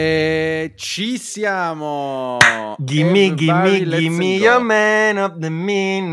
E ci siamo. Gimme, gimme, gimme your man of the mean.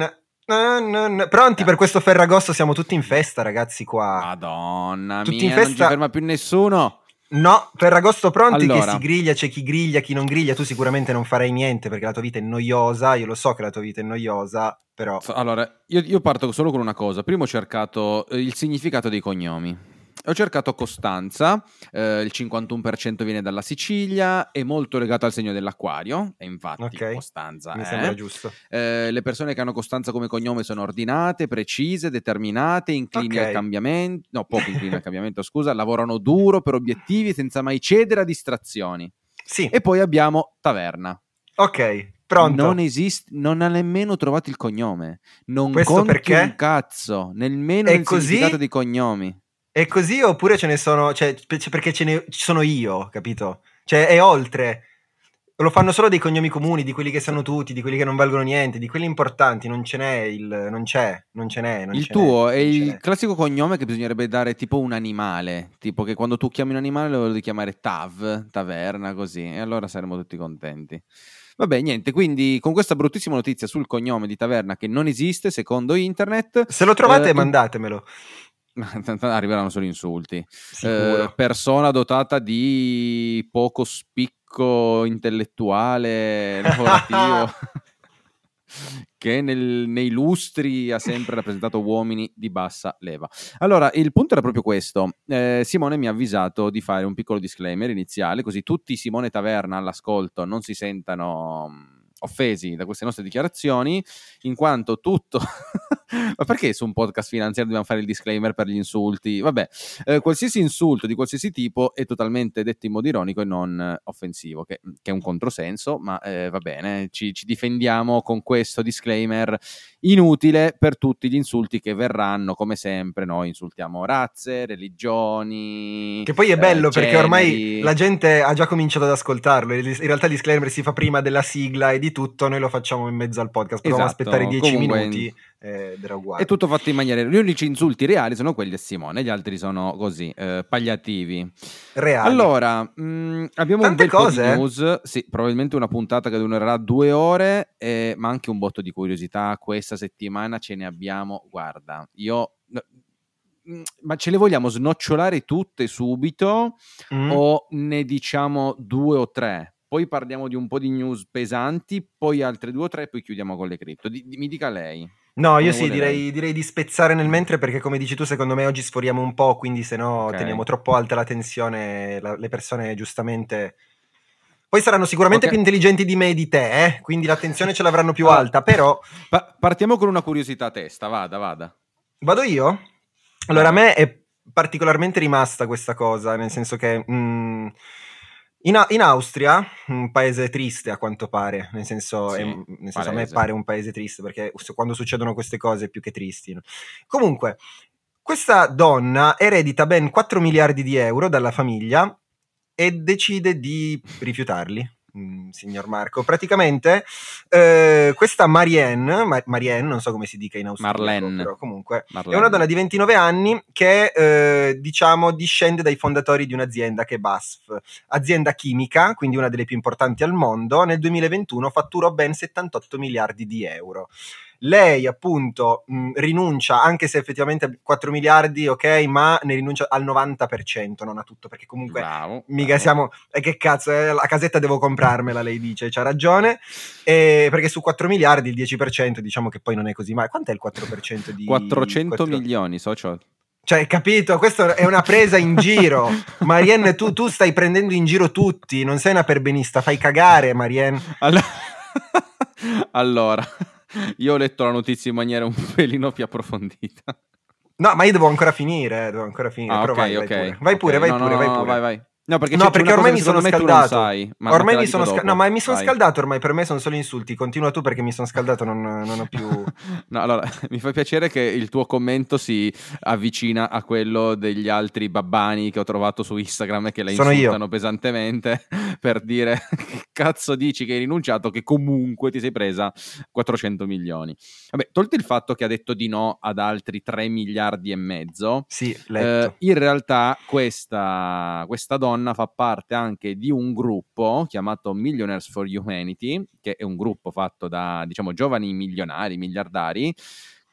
No, no, no. Pronti per questo Ferragosto? Siamo tutti in festa, ragazzi. Qua, Madonna tutti mia, in festa. non ci ferma più nessuno. No, Ferragosto pronti allora. che si griglia, c'è chi griglia, chi non griglia. Tu sicuramente non farai niente perché la tua vita è noiosa. Io lo so che la tua vita è noiosa, però. Allora, io, io parto solo con una cosa. Prima ho cercato eh, il significato dei cognomi. Ho cercato Costanza, eh, il 51% viene dalla Sicilia, è molto legato al segno dell'acquario, e infatti okay. Costanza Mi è. sembra giusto. Eh, le persone che hanno Costanza come cognome sono ordinate, precise, determinate, inclini okay. al cambiamento, no, poco inclini al cambiamento, scusa, lavorano duro per obiettivi senza mai cedere a distrazioni. Sì. E poi abbiamo Taverna. Ok, Pronto. Non esiste, non ha nemmeno trovato il cognome. Non Questo conti perché? un cazzo, nemmeno il così? significato dei cognomi. È così oppure ce ne sono, cioè, perché ce ne ci sono io, capito? Cioè, è oltre. Lo fanno solo dei cognomi comuni, di quelli che sanno tutti, di quelli che non valgono niente, di quelli importanti, non ce n'è il non c'è, non ce n'è, non Il ce tuo n'è, è il classico cognome che bisognerebbe dare tipo un animale, tipo che quando tu chiami un animale lo devi chiamare Tav, taverna, così, e allora saremo tutti contenti. Vabbè, niente, quindi con questa bruttissima notizia sul cognome di taverna che non esiste secondo internet. Se lo trovate, eh, mandatemelo. arriveranno solo insulti. Eh, persona dotata di poco spicco intellettuale, lavorativo, che nel, nei lustri ha sempre rappresentato uomini di bassa leva. Allora, il punto era proprio questo. Eh, Simone mi ha avvisato di fare un piccolo disclaimer iniziale, così tutti Simone Taverna all'ascolto non si sentano offesi da queste nostre dichiarazioni, in quanto tutto... Ma perché su un podcast finanziario dobbiamo fare il disclaimer per gli insulti? Vabbè, eh, qualsiasi insulto di qualsiasi tipo è totalmente detto in modo ironico e non eh, offensivo, che, che, è un controsenso, ma eh, va bene, ci, ci difendiamo con questo disclaimer inutile per tutti gli insulti che verranno, come sempre, noi insultiamo razze, religioni. Che poi è bello eh, perché ormai la gente ha già cominciato ad ascoltarlo. In realtà il disclaimer si fa prima della sigla e di tutto, noi lo facciamo in mezzo al podcast. Proviamo esatto, aspettare 10 minuti ed era uguale. È tutto fatto in maniera. Gli unici insulti reali sono quelli a Simone, gli altri sono così, eh, pagliativi. Reali. Allora, mh, mm, abbiamo Tante un bel cose, po' di eh? news. Sì, probabilmente una puntata che durerà due ore, eh, ma anche un botto di curiosità. Questa settimana ce ne abbiamo. Guarda, io mm, ma ce le vogliamo snocciolare tutte subito mm. o ne diciamo due o tre? Poi parliamo di un po' di news pesanti, poi altre due o tre, e poi chiudiamo con le cripto. Di, di, mi dica lei. No, io sì, direi, direi, di spezzare nel mentre perché come dici tu, secondo me oggi sforiamo un po', quindi se no okay. teniamo troppo alta la tensione, la, le persone giustamente... Poi saranno sicuramente okay. più intelligenti di me e di te, eh? quindi l'attenzione ce l'avranno più alta, però... Pa- partiamo con una curiosità a testa, vada, vada. Vado io? Allora, a me è particolarmente rimasta questa cosa, nel senso che... Mm, in, in, Austria, un paese triste a quanto pare, nel senso, sì, è, nel senso a me pare un paese triste perché quando succedono queste cose è più che tristi. No? Comunque, questa donna eredita ben 4 miliardi di euro dalla famiglia e decide di rifiutarli. Mm, signor Marco. Praticamente eh, questa Marianne, Ma- Marianne, non so come si dica in austriaco, però comunque Marlene. è una donna di 29 anni che eh, diciamo discende dai fondatori di un'azienda che è BASF, azienda chimica, quindi una delle più importanti al mondo. Nel 2021 fatturò ben 78 miliardi di euro lei appunto mh, rinuncia, anche se effettivamente ha 4 miliardi, ok, ma ne rinuncia al 90%, non a tutto, perché comunque bravo, mica bravo. siamo... E eh, che cazzo, eh, la casetta devo comprarmela, lei dice, c'ha ragione, e perché su 4 miliardi il 10% diciamo che poi non è così male. Quant'è il 4% di... 400 4... milioni, socio. Cioè, capito? Questa è una presa in giro. Marianne, tu, tu, stai prendendo in giro tutti, non sei una perbenista, fai cagare, Marianne. Allora... allora... Io ho letto la notizia in maniera un pelino più approfondita. No, ma io devo ancora finire, devo ancora finire. Ah, okay, vai, okay. vai, pure. Vai pure, okay. vai pure, no, vai pure. Vai, vai. No, perché, no, perché ormai mi sono scaldato. Sai, ma ormai mi sono scaldato. No, ma mi sono scaldato ormai. Per me sono solo insulti. Continua tu perché mi sono scaldato, non, non ho più. no, allora mi fa piacere che il tuo commento si avvicina a quello degli altri babbani che ho trovato su Instagram e che la sono insultano io. pesantemente per dire cazzo dici che hai rinunciato che comunque ti sei presa 400 milioni? Vabbè, tolto il fatto che ha detto di no ad altri 3 miliardi e mezzo, sì, eh, in realtà questa, questa donna fa parte anche di un gruppo chiamato Millionaires for Humanity, che è un gruppo fatto da, diciamo, giovani milionari, miliardari,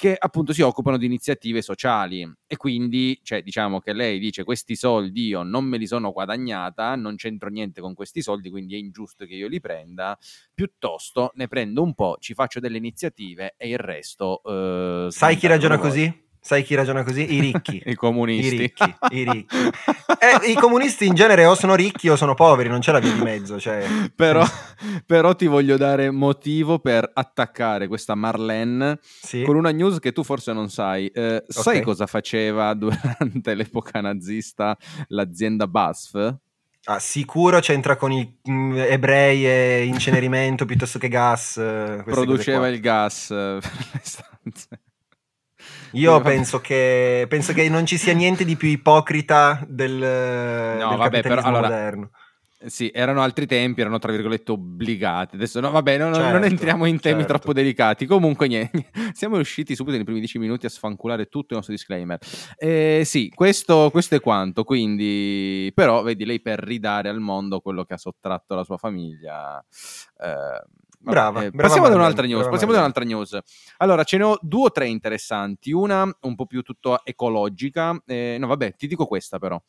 che appunto si occupano di iniziative sociali e quindi cioè, diciamo che lei dice questi soldi io non me li sono guadagnata, non c'entro niente con questi soldi, quindi è ingiusto che io li prenda, piuttosto ne prendo un po', ci faccio delle iniziative e il resto... Eh, Sai chi ragiona così? Sai chi ragiona così? I ricchi. I comunisti. I ricchi. I, ricchi. Eh, I comunisti in genere o sono ricchi o sono poveri, non c'è la via di mezzo. Cioè... Però, però, ti voglio dare motivo per attaccare questa Marlene sì. con una news che tu forse non sai. Eh, okay. Sai cosa faceva durante l'epoca nazista l'azienda BASF? Ah, sicuro c'entra con i mh, mm, ebrei e incenerimento piuttosto che gas. Eh, Produceva il gas eh, per le stanze. Io penso che, penso che, non ci sia niente di più ipocrita del, no, del vabbè, però, allora, moderno. Sì, erano altri tempi, erano tra virgolette obbligati. Adesso no, vabbè, no, certo, non entriamo in temi certo. troppo delicati. Comunque, niente, siamo riusciti subito nei primi dieci minuti a sfanculare tutto il nostro disclaimer. Eh, sì, questo, questo, è quanto. Quindi, però, vedi, lei per ridare al mondo quello che ha sottratto alla sua famiglia. Eh, Brava, eh, brava passiamo ad un'altra news. Passiamo ad un'altra news. Allora, ce ne ho due o tre interessanti. Una un po' più tutto ecologica. Eh, no, vabbè, ti dico questa però.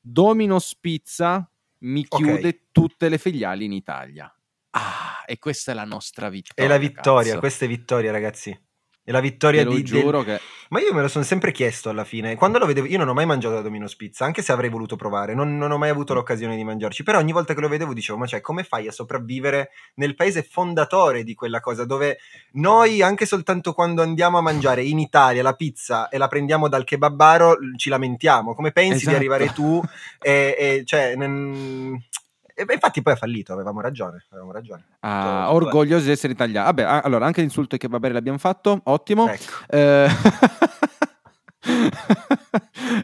Domino's Pizza mi chiude okay. tutte le filiali in Italia. Ah, e questa è la nostra vittoria. È la vittoria, cazzo. questa è vittoria, ragazzi. È la vittoria di... giuro del... che... Ma io me lo sono sempre chiesto alla fine. Quando lo vedevo... Io non ho mai mangiato da Domino's Pizza, anche se avrei voluto provare. Non, non ho mai avuto mm. l'occasione di mangiarci. Però ogni volta che lo vedevo dicevo, ma cioè, come fai a sopravvivere nel paese fondatore di quella cosa? Dove noi, anche soltanto quando andiamo a mangiare in Italia la pizza e la prendiamo dal kebabaro, ci lamentiamo. Come pensi esatto. di arrivare tu? e, e cioè... N- e infatti poi ha fallito, avevamo ragione. Avevamo ragione. Ah, Tutto, orgoglioso di essere italiano. Vabbè, allora anche l'insulto che va bene l'abbiamo fatto, ottimo. Ecco. Eh...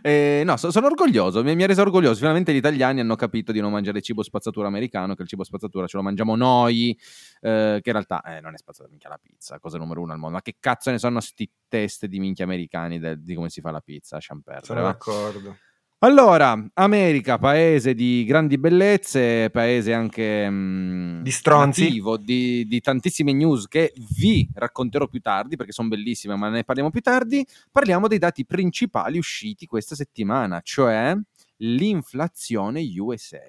eh, no, so, sono orgoglioso, mi, mi, ha reso orgoglioso. Finalmente gli italiani hanno capito di non mangiare cibo spazzatura americano, che il cibo spazzatura ce lo mangiamo noi, eh, che in realtà eh, non è spazzatura, minchia la pizza, cosa numero uno al mondo. Ma che cazzo ne sono sti test di minchia americani de, di come si fa la pizza? Lasciamo perdere. Sono va? d'accordo. Allora, America, paese di grandi bellezze, paese anche mh, di stronzi, di, di, tantissime news che vi racconterò più tardi perché sono bellissime, ma ne parliamo più tardi. Parliamo dei dati principali usciti questa settimana, cioè l'inflazione USA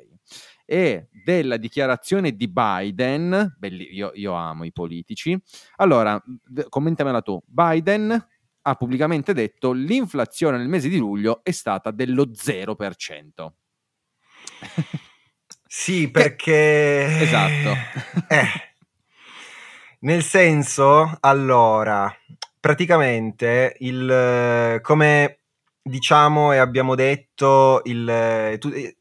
e della dichiarazione di Biden. Belli, io, io amo i politici. Allora, commentamela tu. Biden ha pubblicamente detto l'inflazione nel mese di luglio è stata dello 0%. sì, perché... Esatto. Eh. Nel senso, allora, praticamente il, come diciamo e abbiamo detto, il,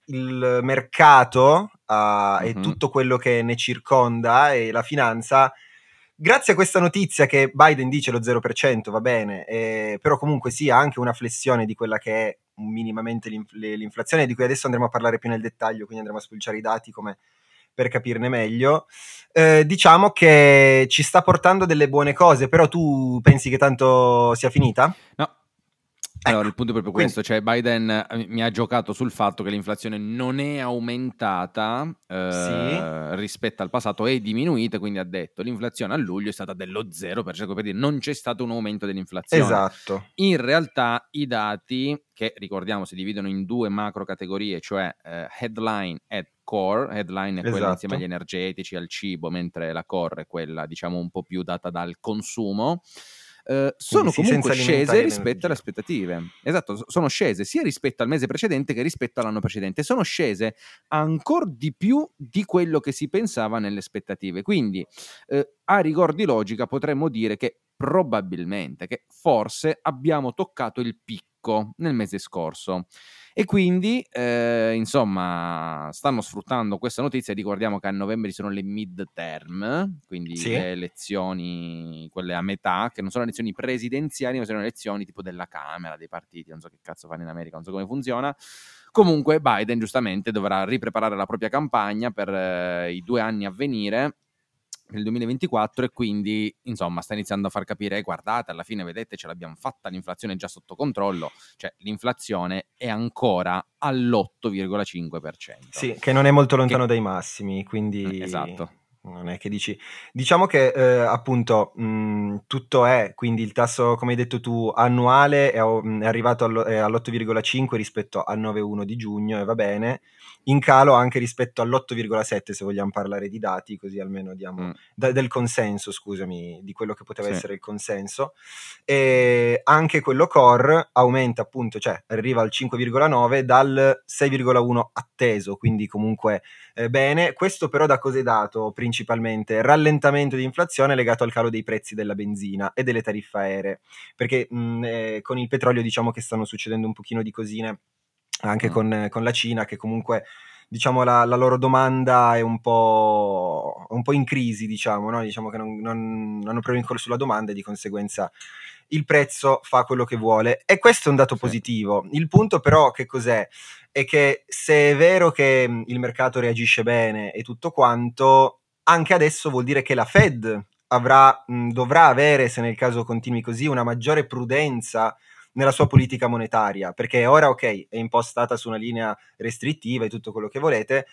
il mercato uh, mm-hmm. e tutto quello che ne circonda e la finanza grazie a questa notizia che Biden dice lo 0%, va bene, eh, però comunque sia anche una flessione di quella che è minimamente l'inf- l'inflazione, di cui adesso andremo a parlare più nel dettaglio, quindi andremo a spulciare i dati come per capirne meglio. Eh, diciamo che ci sta portando delle buone cose, però tu pensi che tanto sia finita? No, allora, ecco, il punto è proprio questo, cioè Biden eh, mi ha giocato sul fatto che l'inflazione non è aumentata eh, sì. rispetto al passato, è diminuita, quindi ha detto l'inflazione a luglio è stata dello 0%, per dire non c'è stato un aumento dell'inflazione. Esatto. In realtà i dati, che ricordiamo si dividono in due macro categorie, cioè eh, headline e core, headline è quella esatto. insieme agli energetici, al cibo, mentre la core è quella diciamo un po' più data dal consumo. Eh, sono comunque scese rispetto alle aspettative. Esatto, sono scese sia rispetto al mese precedente che rispetto all'anno precedente. Sono scese ancora di più di quello che si pensava nelle aspettative. Quindi, eh, a rigor di logica, potremmo dire che probabilmente, che forse abbiamo toccato il picco picco nel mese scorso. E quindi, eh, insomma, stanno sfruttando questa notizia. Ricordiamo che a novembre ci sono le mid-term, quindi sì. le elezioni, quelle a metà, che non sono elezioni presidenziali, ma sono elezioni tipo della Camera, dei partiti. Non so che cazzo fanno in America, non so come funziona. Comunque, Biden giustamente dovrà ripreparare la propria campagna per eh, i due anni a venire nel 2024 e quindi insomma sta iniziando a far capire guardate alla fine vedete ce l'abbiamo fatta l'inflazione è già sotto controllo. Cioè l'inflazione è ancora all'8,5% sì che non è molto lontano che... dai massimi quindi esatto non è che dici diciamo che eh, appunto mh, tutto è quindi il tasso come hai detto tu annuale è, è arrivato allo, è all'8,5 rispetto al 9,1 di giugno e va bene in calo anche rispetto all'8,7 se vogliamo parlare di dati, così almeno diamo mm. da, del consenso, scusami, di quello che poteva sì. essere il consenso. E anche quello core aumenta appunto, cioè arriva al 5,9 dal 6,1 atteso, quindi comunque eh, bene. Questo però da cosa è dato principalmente? Rallentamento di inflazione legato al calo dei prezzi della benzina e delle tariffe aeree, perché mh, eh, con il petrolio diciamo che stanno succedendo un pochino di cosine anche mm. con, con, la Cina che comunque diciamo la, la loro domanda è un po', un po', in crisi diciamo, no? diciamo che non, non, non hanno problemi sulla domanda e di conseguenza il prezzo fa quello che vuole e questo è un dato sì. positivo il punto però che cos'è? è che se è vero che mm, il mercato reagisce bene e tutto quanto anche adesso vuol dire che la Fed avrà, mh, mm, dovrà avere, se nel caso continui così, una maggiore prudenza nella sua politica monetaria, perché ora ok, è impostata su una linea restrittiva e tutto quello che volete,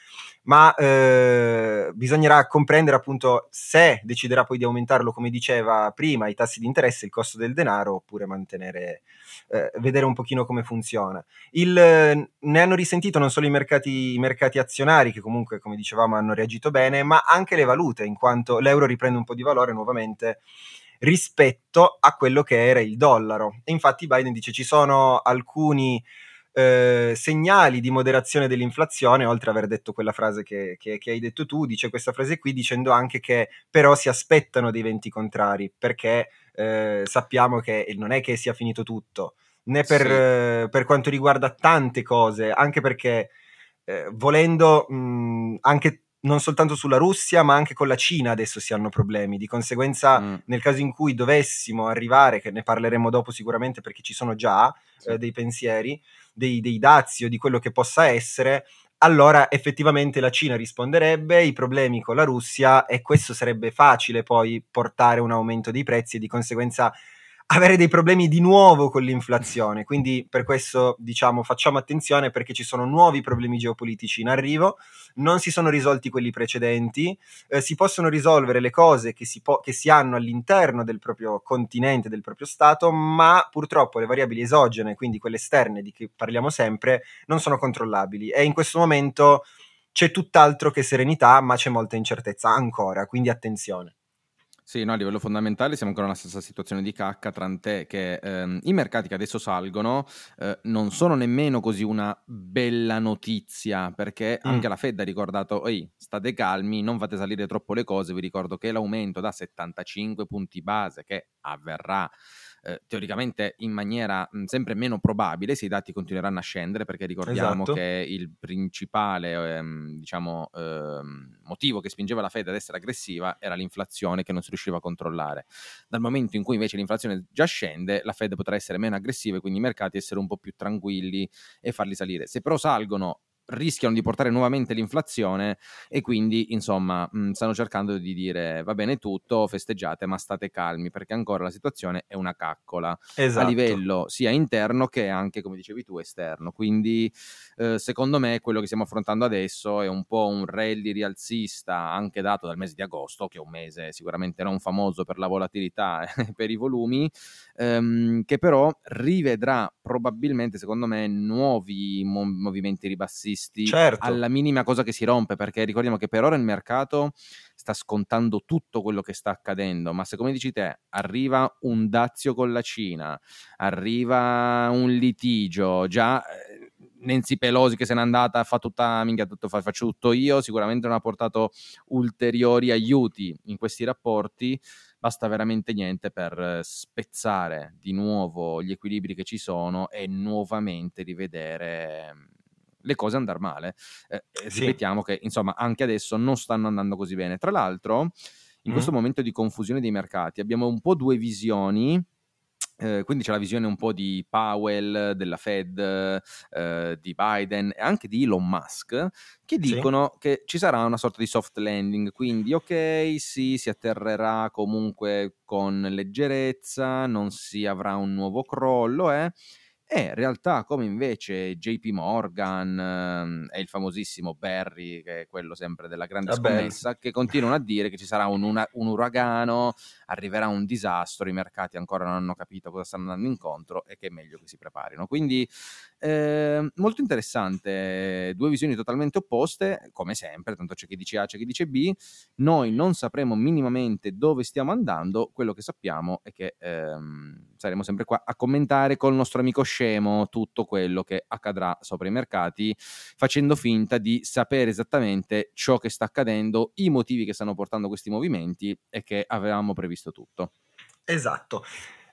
ma eh, bisognerà comprendere appunto se deciderà poi di aumentarlo, come diceva prima, i tassi di interesse, il costo del denaro, oppure mantenere, eh, vedere un pochino come funziona. Il, ne hanno risentito non solo i mercati, i mercati azionari, che comunque, come dicevamo, hanno reagito bene, ma anche le valute, in quanto l'euro riprende un po' di valore nuovamente rispetto a quello che era il dollaro. E infatti Biden dice ci sono alcuni eh, segnali di moderazione dell'inflazione, oltre ad aver detto quella frase che, che, che, hai detto tu, dice questa frase qui dicendo anche che però si aspettano dei venti contrari, perché eh, sappiamo che non è che sia finito tutto, né per, sì. eh, per quanto riguarda tante cose, anche perché eh, volendo mh, anche non soltanto sulla Russia, ma anche con la Cina adesso si hanno problemi. Di conseguenza, mm. nel caso in cui dovessimo arrivare, che ne parleremo dopo sicuramente perché ci sono già sì. eh, dei pensieri, dei, dei dazi o di quello che possa essere, allora effettivamente la Cina risponderebbe, i problemi con la Russia e questo sarebbe facile poi portare un aumento dei prezzi e di conseguenza avere dei problemi di nuovo con l'inflazione. Quindi per questo diciamo facciamo attenzione perché ci sono nuovi problemi geopolitici in arrivo, non si sono risolti quelli precedenti, eh, si possono risolvere le cose che si, po- che si hanno all'interno del proprio continente, del proprio Stato, ma purtroppo le variabili esogene, quindi quelle esterne di cui parliamo sempre, non sono controllabili e in questo momento c'è tutt'altro che serenità, ma c'è molta incertezza ancora, quindi attenzione. Sì, no, a livello fondamentale siamo ancora nella stessa situazione di cacca, tant'è che ehm, i mercati che adesso salgono eh, non sono nemmeno così una bella notizia, perché mm. anche la Fed ha ricordato, ehi, state calmi, non fate salire troppo le cose, vi ricordo che l'aumento da 75 punti base che avverrà eh, teoricamente in maniera mh, sempre meno probabile se i dati continueranno a scendere, perché ricordiamo esatto. che il principale ehm, diciamo, ehm, motivo che spingeva la Fed ad essere aggressiva era l'inflazione che non si riusciva a controllare. Dal momento in cui invece l'inflazione già scende, la Fed potrà essere meno aggressiva e quindi i mercati essere un po' più tranquilli e farli salire. Se però salgono rischiano di portare nuovamente l'inflazione e quindi insomma mh, stanno cercando di dire va bene tutto, festeggiate ma state calmi perché ancora la situazione è una caccola esatto. a livello sia interno che anche come dicevi tu esterno quindi eh, secondo me quello che stiamo affrontando adesso è un po' un rally rialzista anche dato dal mese di agosto che è un mese sicuramente non famoso per la volatilità e per i volumi ehm, che però rivedrà probabilmente secondo me nuovi mo- movimenti ribassisti acquisti certo. alla minima cosa che si rompe, perché ricordiamo che per ora il mercato sta scontando tutto quello che sta accadendo, ma se come dici te arriva un dazio con la Cina, arriva un litigio, già eh, Nancy Pelosi che se n'è andata fa tutta minchia tutto fa, faccio tutto io, sicuramente non ha portato ulteriori aiuti in questi rapporti basta veramente niente per spezzare di nuovo gli equilibri che ci sono e nuovamente rivedere le cose andare male. Eh, sì. Ripetiamo che insomma anche adesso non stanno andando così bene. Tra l'altro, in mm. questo momento di confusione dei mercati abbiamo un po' due visioni eh, quindi c'è la visione un po' di Powell, della Fed, eh, di Biden e anche di Elon Musk che dicono sì. che ci sarà una sorta di soft landing, quindi ok, sì, si atterrerà comunque con leggerezza, non si avrà un nuovo crollo, eh, e realtà come invece JP Morgan ehm, e il famosissimo Barry, che è quello sempre della grande Vabbè. scommessa, che continuano a dire che ci sarà un, una, un, uragano, arriverà un disastro, i mercati ancora non hanno capito cosa stanno andando incontro e che è meglio che si preparino. Quindi eh, molto interessante, due visioni totalmente opposte, come sempre, tanto c'è chi dice A, c'è chi dice B, noi non sapremo minimamente dove stiamo andando, quello che sappiamo è che ehm, saremo sempre qua a commentare col nostro amico scemo tutto quello che accadrà sopra i mercati, facendo finta di sapere esattamente ciò che sta accadendo, i motivi che stanno portando questi movimenti e che avevamo previsto tutto. Esatto.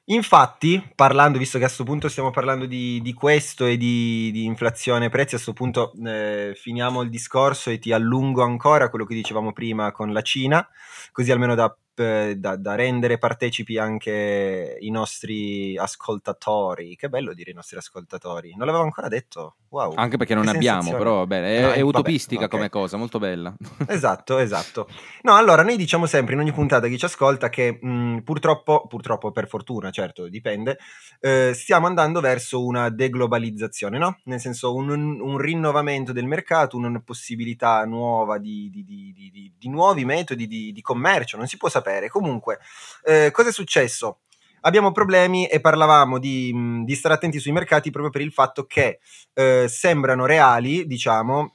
Infatti, parlando, visto che a questo punto stiamo parlando di, di questo e di, di, inflazione prezzi, a questo punto eh, finiamo il discorso e ti allungo ancora quello che dicevamo prima con la Cina, così almeno da da, da, rendere partecipi anche i nostri ascoltatori. Che bello dire i nostri ascoltatori. Non l'avevo ancora detto. Wow. Anche perché non ne abbiamo, però vabbè, è, no, è utopistica vabbè, okay. come cosa, molto bella. Esatto, esatto. No, allora noi diciamo sempre in ogni puntata chi ci ascolta che mh, purtroppo, purtroppo per fortuna, certo, dipende, eh, stiamo andando verso una deglobalizzazione, no? Nel senso un, un rinnovamento del mercato, una possibilità nuova di, di, di, di nuovi metodi di, commercio, non si può sapere sapere. Comunque, eh, cosa è successo? Abbiamo problemi e parlavamo di, di, stare attenti sui mercati proprio per il fatto che eh, sembrano reali, diciamo,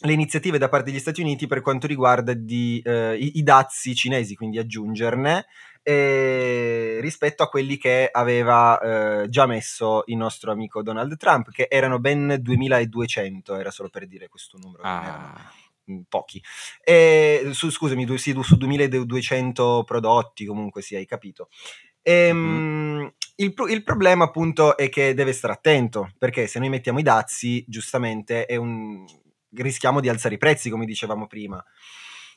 le iniziative da parte degli Stati Uniti per quanto riguarda di, eh, i, i, dazi cinesi, quindi aggiungerne, eh, rispetto a quelli che aveva eh, già messo il nostro amico Donald Trump, che erano ben 2200, era solo per dire questo numero. Ah pochi. E, su, scusami, du, sì, su 2200 prodotti, comunque sì, hai capito. E, mm-hmm. il, il, problema appunto è che deve stare attento, perché se noi mettiamo i dazi, giustamente un... rischiamo di alzare i prezzi, come dicevamo prima.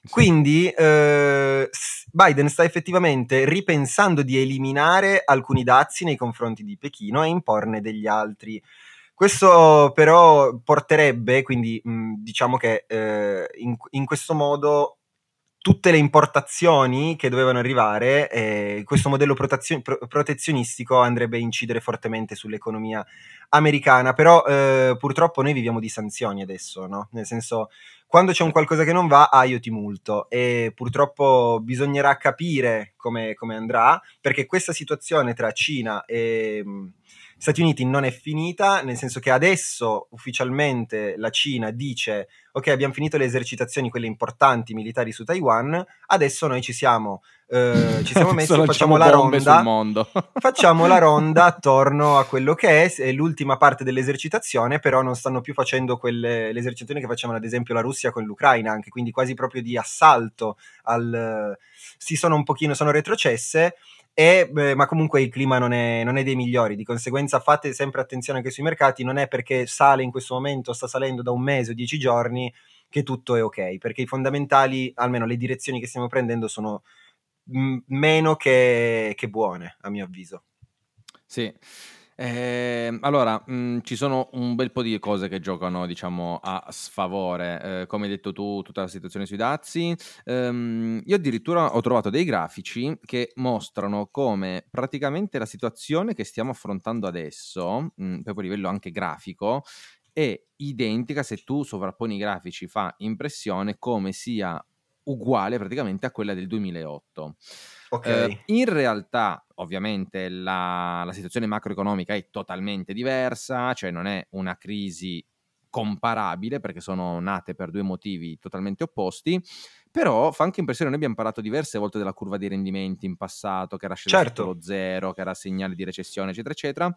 Quindi eh, Biden sta effettivamente ripensando di eliminare alcuni dazi nei confronti di Pechino e imporne degli altri. Questo però porterebbe, quindi diciamo che eh, in, in, questo modo tutte le importazioni che dovevano arrivare, eh, questo modello protezio- protezionistico andrebbe a incidere fortemente sull'economia americana, però eh, purtroppo noi viviamo di sanzioni adesso, no? Nel senso, quando c'è un qualcosa che non va, ah io ti multo e purtroppo bisognerà capire come, come andrà, perché questa situazione tra Cina e... Mh, Stati Uniti non è finita, nel senso che adesso ufficialmente la Cina dice ok abbiamo finito le esercitazioni, quelle importanti militari su Taiwan, adesso noi ci siamo, eh, ci siamo messi, facciamo la ronda, facciamo la ronda attorno a quello che è, è, l'ultima parte dell'esercitazione, però non stanno più facendo quelle, le esercitazioni che facevano ad esempio la Russia con l'Ucraina, anche quindi quasi proprio di assalto al... si sono un pochino, sono retrocesse e, beh, ma comunque il clima non è, non è, dei migliori, di conseguenza fate sempre attenzione anche sui mercati, non è perché sale in questo momento, sta salendo da un mese o dieci giorni, che tutto è ok, perché i fondamentali, almeno le direzioni che stiamo prendendo, sono meno che, che buone, a mio avviso. Sì. Eh, allora, mh, mhmm, ci sono un bel po' di cose che giocano, diciamo, a sfavore. Eh, come hai detto tu, tutta la situazione sui dazi. Ehm, io addirittura ho trovato dei grafici che mostrano come praticamente la situazione che stiamo affrontando adesso, mh, mhmm, proprio a livello anche grafico, è identica se tu sovrapponi i grafici, fa impressione come sia uguale praticamente a quella del 2008. Okay. Eh, in realtà, ovviamente, la, la situazione macroeconomica è totalmente diversa, cioè non è una crisi comparabile perché sono nate per due motivi totalmente opposti, però fa anche impressione, noi abbiamo parlato diverse volte della curva dei rendimenti in passato, che era scesa certo. sotto lo zero, che era segnale di recessione, eccetera, eccetera.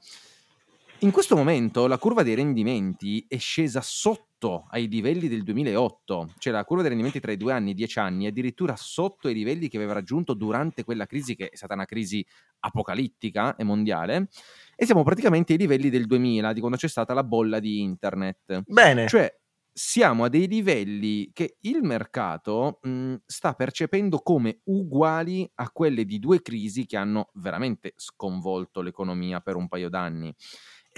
In questo momento la curva dei rendimenti è scesa sotto ai livelli del 2008, cioè la curva dei rendimenti tra i due anni e i dieci anni è addirittura sotto ai livelli che aveva raggiunto durante quella crisi che è stata una crisi apocalittica e mondiale e siamo praticamente ai livelli del 2000, di quando c'è stata la bolla di internet. Bene. Cioè siamo a dei livelli che il mercato mh, sta percependo come uguali a quelle di due crisi che hanno veramente sconvolto l'economia per un paio d'anni.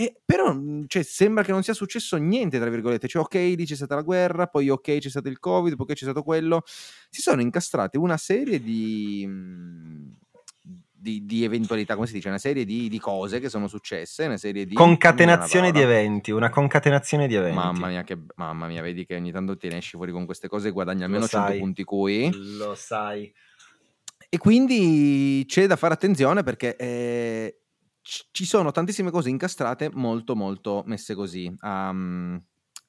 E però cioè, sembra che non sia successo niente, tra virgolette. Cioè, ok, lì c'è stata la guerra, poi ok, c'è stato il Covid, poi c'è stato quello. Si sono incastrate una serie di, di, di, eventualità, come si dice, una serie di, di, cose che sono successe, una serie di... Concatenazione di eventi, una concatenazione di eventi. Mamma mia, che, mamma mia, vedi che ogni tanto ti ne esci fuori con queste cose e guadagni almeno 100 punti qui. Lo sai. E quindi c'è da fare attenzione perché eh, ci sono tantissime cose incastrate molto molto messe così. Um,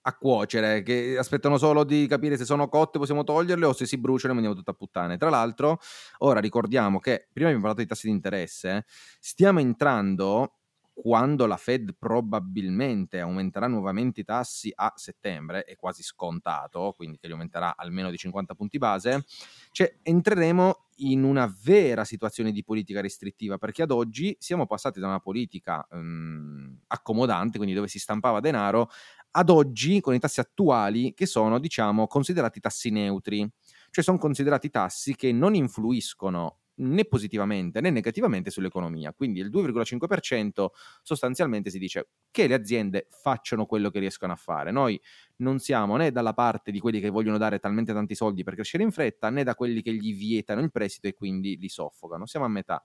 a cuocere, che aspettano solo di capire se sono cotte possiamo toglierle o se si bruciano e mandiamo tutto a puttane. Tra l'altro, ora ricordiamo che prima abbiamo parlato di tassi di interesse, stiamo entrando quando la Fed probabilmente aumenterà nuovamente i tassi a settembre, è quasi scontato, quindi che li aumenterà almeno di 50 punti base, cioè entreremo in una vera situazione di politica restrittiva, perché ad oggi siamo passati da una politica um, accomodante, quindi dove si stampava denaro, ad oggi con i tassi attuali che sono, diciamo, considerati tassi neutri, cioè sono considerati tassi che non influiscono né positivamente né negativamente sull'economia. Quindi il 2,5% sostanzialmente si dice che le aziende facciano quello che riescono a fare. Noi non siamo né dalla parte di quelli che vogliono dare talmente tanti soldi per crescere in fretta, né da quelli che gli vietano il prestito e quindi li soffocano. Siamo a metà.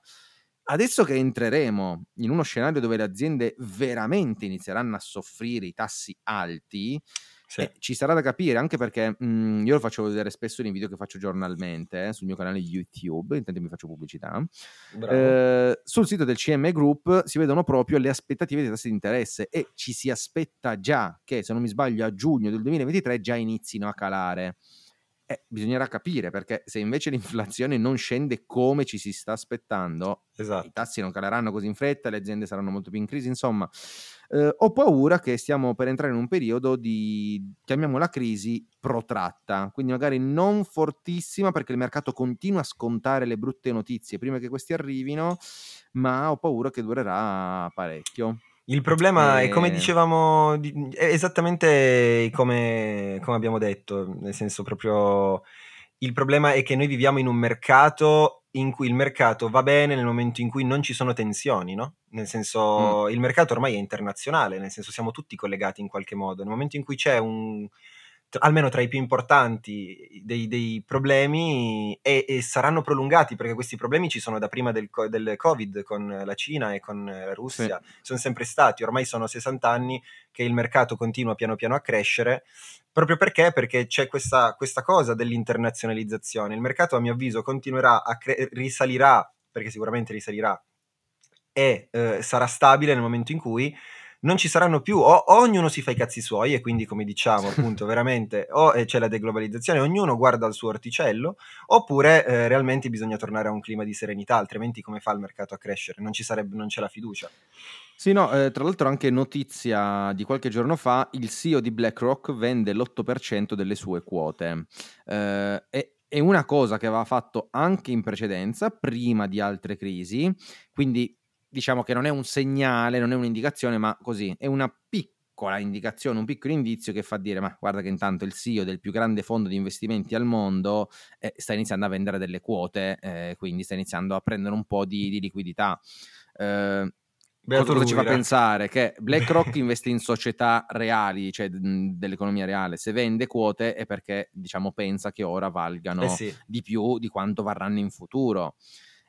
Adesso che entreremo in uno scenario dove le aziende veramente inizieranno a soffrire i tassi alti, sì. Eh, ci sarà da capire, anche perché mh, mhmm, io lo faccio vedere spesso nei video che faccio giornalmente eh, sul mio canale YouTube, intanto mi faccio pubblicità. Eh, sul sito del CM Group si vedono proprio le aspettative dei tassi di interesse e ci si aspetta già che, se non mi sbaglio, a giugno del 2023 già inizino a calare. Eh, bisognerà capire perché se invece l'inflazione non scende come ci si sta aspettando, esatto. i tassi non caleranno così in fretta, le aziende saranno molto più in crisi, insomma, eh, ho paura che stiamo per entrare in un periodo di, chiamiamola crisi, protratta, quindi magari non fortissima perché il mercato continua a scontare le brutte notizie prima che questi arrivino, ma ho paura che durerà parecchio. Il problema e... è come dicevamo, è esattamente come, come abbiamo detto, nel senso proprio il problema è che noi viviamo in un mercato in cui il mercato va bene nel momento in cui non ci sono tensioni, no? Nel senso, mm. il mercato ormai è internazionale, nel senso siamo tutti collegati in qualche modo. Nel momento in cui c'è un, almeno tra i più importanti dei, dei problemi e, e, saranno prolungati perché questi problemi ci sono da prima del, del Covid con la Cina e con la Russia, sì. sono sempre stati, ormai sono 60 anni che il mercato continua piano piano a crescere, proprio perché? Perché c'è questa, questa cosa dell'internazionalizzazione, il mercato a mio avviso continuerà a cre- risalirà, perché sicuramente risalirà, e eh, sarà stabile nel momento in cui non ci saranno più, o, o, ognuno si fa i cazzi suoi e quindi come diciamo appunto veramente o eh, c'è la deglobalizzazione, ognuno guarda il suo orticello, oppure eh, realmente bisogna tornare a un clima di serenità, altrimenti come fa il mercato a crescere? Non, ci sarebbe, non c'è la fiducia. Sì, no, eh, tra l'altro anche notizia di qualche giorno fa, il CEO di BlackRock vende l'8% delle sue quote. Eh, e è una cosa che aveva fatto anche in precedenza, prima di altre crisi, quindi diciamo che non è un segnale, non è un'indicazione, ma così è una piccola indicazione, un piccolo indizio che fa dire: ma guarda che intanto il CEO del più grande fondo di investimenti al mondo eh, sta iniziando a vendere delle quote, eh, quindi sta iniziando a prendere un po' di, di liquidità. Eh, cosa ci fa pensare che BlackRock investe in società reali, cioè dell'economia reale. Se vende quote è perché diciamo pensa che ora valgano eh sì. di più di quanto varranno in futuro.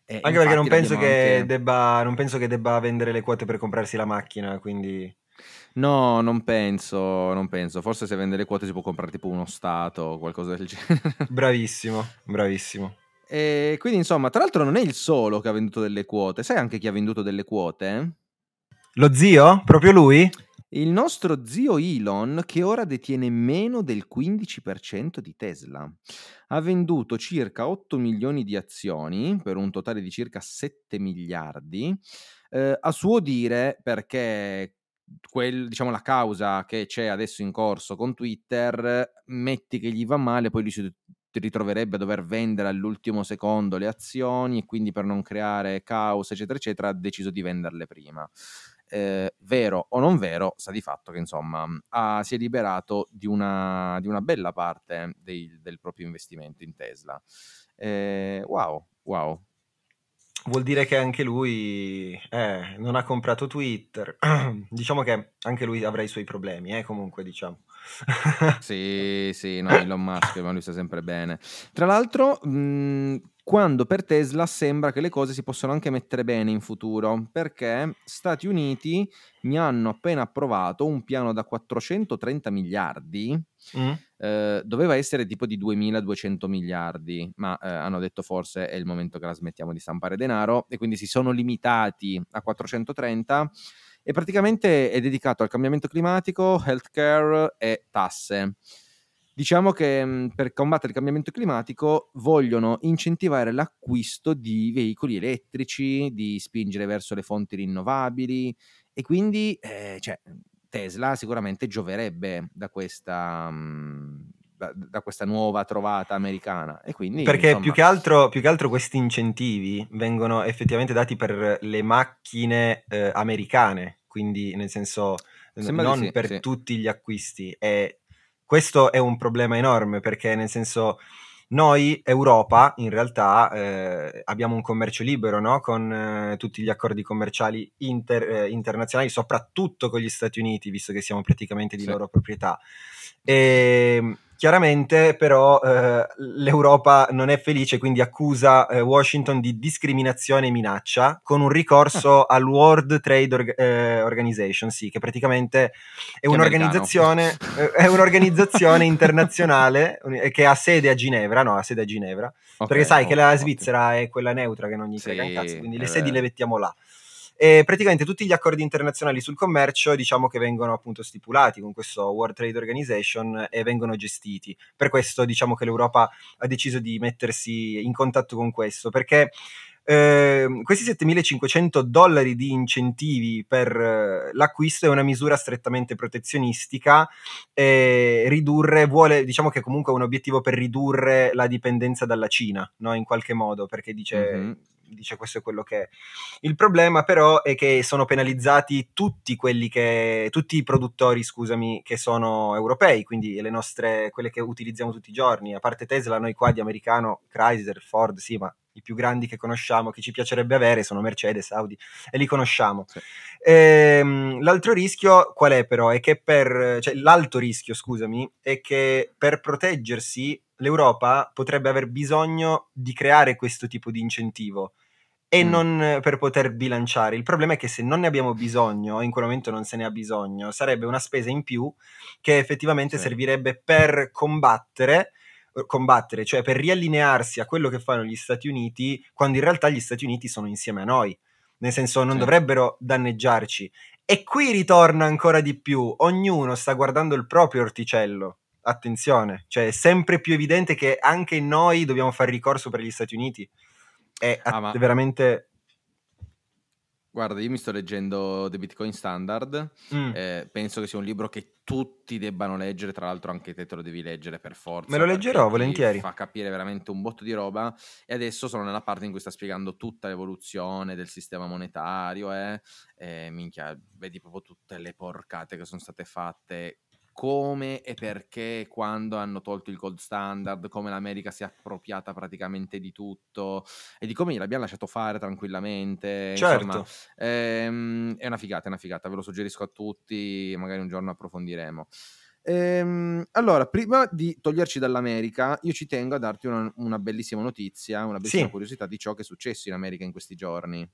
Eh, anche perché non penso, anche... Debba, non penso, che debba, vendere le quote per comprarsi la macchina, quindi... No, non penso, non penso. Forse se vende le quote si può comprare tipo uno Stato o qualcosa del genere. Bravissimo, bravissimo. E quindi insomma, tra l'altro non è il solo che ha venduto delle quote. Sai anche chi ha venduto delle quote? Lo zio? Proprio lui? Il nostro zio Elon, che ora detiene meno del 15% di Tesla, ha venduto circa 8 milioni di azioni per un totale di circa 7 miliardi. Eh, a suo dire, perché quel, diciamo, la causa che c'è adesso in corso con Twitter, metti che gli va male, poi lui si ritroverebbe a dover vendere all'ultimo secondo le azioni e quindi per non creare caos, eccetera, eccetera, ha deciso di venderle prima. Eh, vero o non vero, sta di fatto che insomma ha, si è liberato di una, di una bella parte dei, del proprio investimento in Tesla. Eh, wow, wow, vuol dire che anche lui eh, non ha comprato Twitter. diciamo che anche lui avrà i suoi problemi, eh, comunque diciamo. sì, sì, no, Elon Musk, ma lui sta sempre bene. Tra l'altro, mh, quando per Tesla sembra che le cose si possano anche mettere bene in futuro, perché Stati Uniti mi hanno appena approvato un piano da 430 miliardi, mm. eh, doveva essere tipo di 2200 miliardi, ma eh, hanno detto forse è il momento che la smettiamo di stampare denaro e quindi si sono limitati a 430 e praticamente è dedicato al cambiamento climatico, healthcare e tasse. Diciamo che mhmm, per combattere il cambiamento climatico vogliono incentivare l'acquisto di veicoli elettrici, di spingere verso le fonti rinnovabili e quindi eh, cioè, Tesla sicuramente gioverebbe da questa, mhmm, da, da, questa nuova trovata americana. E quindi, Perché insomma... più, che altro, più, che altro, questi incentivi vengono effettivamente dati per le macchine eh, americane, quindi nel senso Sembra non sì, per sì. tutti gli acquisti. E questo è un problema enorme perché nel senso noi, Europa, in realtà eh, abbiamo un commercio libero no? con eh, tutti gli accordi commerciali inter, eh, internazionali, soprattutto con gli Stati Uniti, visto che siamo praticamente di sì. loro proprietà. E, ehm, Chiaramente però eh, l'Europa non è felice, quindi accusa eh, Washington di discriminazione e minaccia con un ricorso ah. al World Trade Org- eh, Organization, sì, che praticamente è un'organizzazione, eh, è un'organizzazione internazionale eh, che ha sede a Ginevra, no, ha sede a Ginevra, okay, perché sai oh, che la Svizzera okay. è quella neutra che non gli frega sì, un cazzo, quindi le sedi le mettiamo là. E praticamente tutti gli accordi internazionali sul commercio diciamo che vengono appunto stipulati con questo World Trade Organization e vengono gestiti. Per questo diciamo che l'Europa ha deciso di mettersi in contatto con questo, perché eh, questi 7500 dollari di incentivi per eh, l'acquisto è una misura strettamente protezionistica e ridurre, vuole, diciamo che comunque è un obiettivo per ridurre la dipendenza dalla Cina, no? in qualche modo, perché dice... Mm-hmm dice questo è quello che è. Il problema però è che sono penalizzati tutti quelli che, tutti i produttori, scusami, che sono europei, quindi le nostre, quelle che utilizziamo tutti i giorni, a parte Tesla, noi qua di americano, Chrysler, Ford, sì, ma i più grandi che conosciamo, che ci piacerebbe avere, sono Mercedes, Audi, e li conosciamo. Sì. Ehm, l'altro rischio qual è però? È che per, cioè l'alto rischio, scusami, è che per proteggersi l'Europa potrebbe aver bisogno di creare questo tipo di incentivo e mm. non per poter bilanciare. Il problema è che se non ne abbiamo bisogno, in quel momento non se ne ha bisogno, sarebbe una spesa in più che effettivamente sì. servirebbe per combattere eh, combattere, cioè per riallinearsi a quello che fanno gli Stati Uniti, quando in realtà gli Stati Uniti sono insieme a noi, nel senso non sì. dovrebbero danneggiarci. E qui ritorna ancora di più, ognuno sta guardando il proprio orticello attenzione, cioè è sempre più evidente che anche noi dobbiamo fare ricorso per gli Stati Uniti. È ah, ma... veramente... Guarda, io mi sto leggendo The Bitcoin Standard, mm. eh, penso che sia un libro che tutti debbano leggere, tra l'altro anche te te lo devi leggere per forza. Me lo leggerò volentieri. Fa capire veramente un botto di roba e adesso sono nella parte in cui sta spiegando tutta l'evoluzione del sistema monetario eh, e minchia, vedi proprio tutte le porcate che sono state fatte come e perché quando hanno tolto il gold standard, come l'America si è appropriata praticamente di tutto e di come gliel'abbiamo lasciato fare tranquillamente. Certo. Insomma, ehm, è una figata, è una figata, ve lo suggerisco a tutti, magari un giorno approfondiremo. Ehm, allora, prima di toglierci dall'America, io ci tengo a darti una, una bellissima notizia, una bellissima sì. curiosità di ciò che è successo in America in questi giorni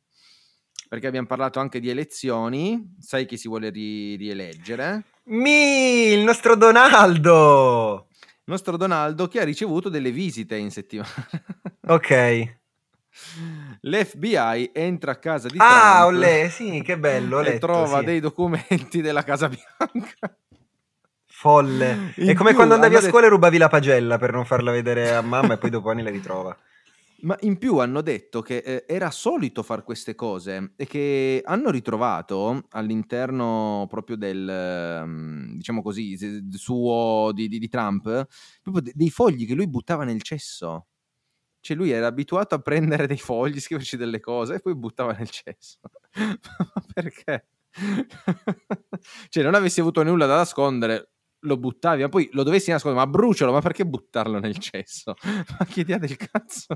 perché abbiamo parlato anche di elezioni. Sai chi si vuole ri- rieleggere? Mi, il nostro Donaldo! Il nostro Donaldo che ha ricevuto delle visite in settimana. ok. L'FBI entra a casa di ah, Trump. Ah, sì, che bello. e letto, trova sì. dei documenti della Casa Bianca. Folle. In È come quando andavi a scuola e rubavi la pagella per non farla vedere a mamma e poi dopo anni la ritrova. Ma in più hanno detto che eh, era solito fare queste cose e che hanno ritrovato all'interno proprio del, um, diciamo così, suo di, di, di Trump, proprio dei fogli che lui buttava nel cesso. Cioè lui era abituato a prendere dei fogli, scriverci delle cose e poi buttava nel cesso. Perché? cioè non avessi avuto nulla da nascondere, lo buttavi, ma poi lo dovessi nascondere, ma brucialo, ma perché buttarlo nel cesso? ma che idea del cazzo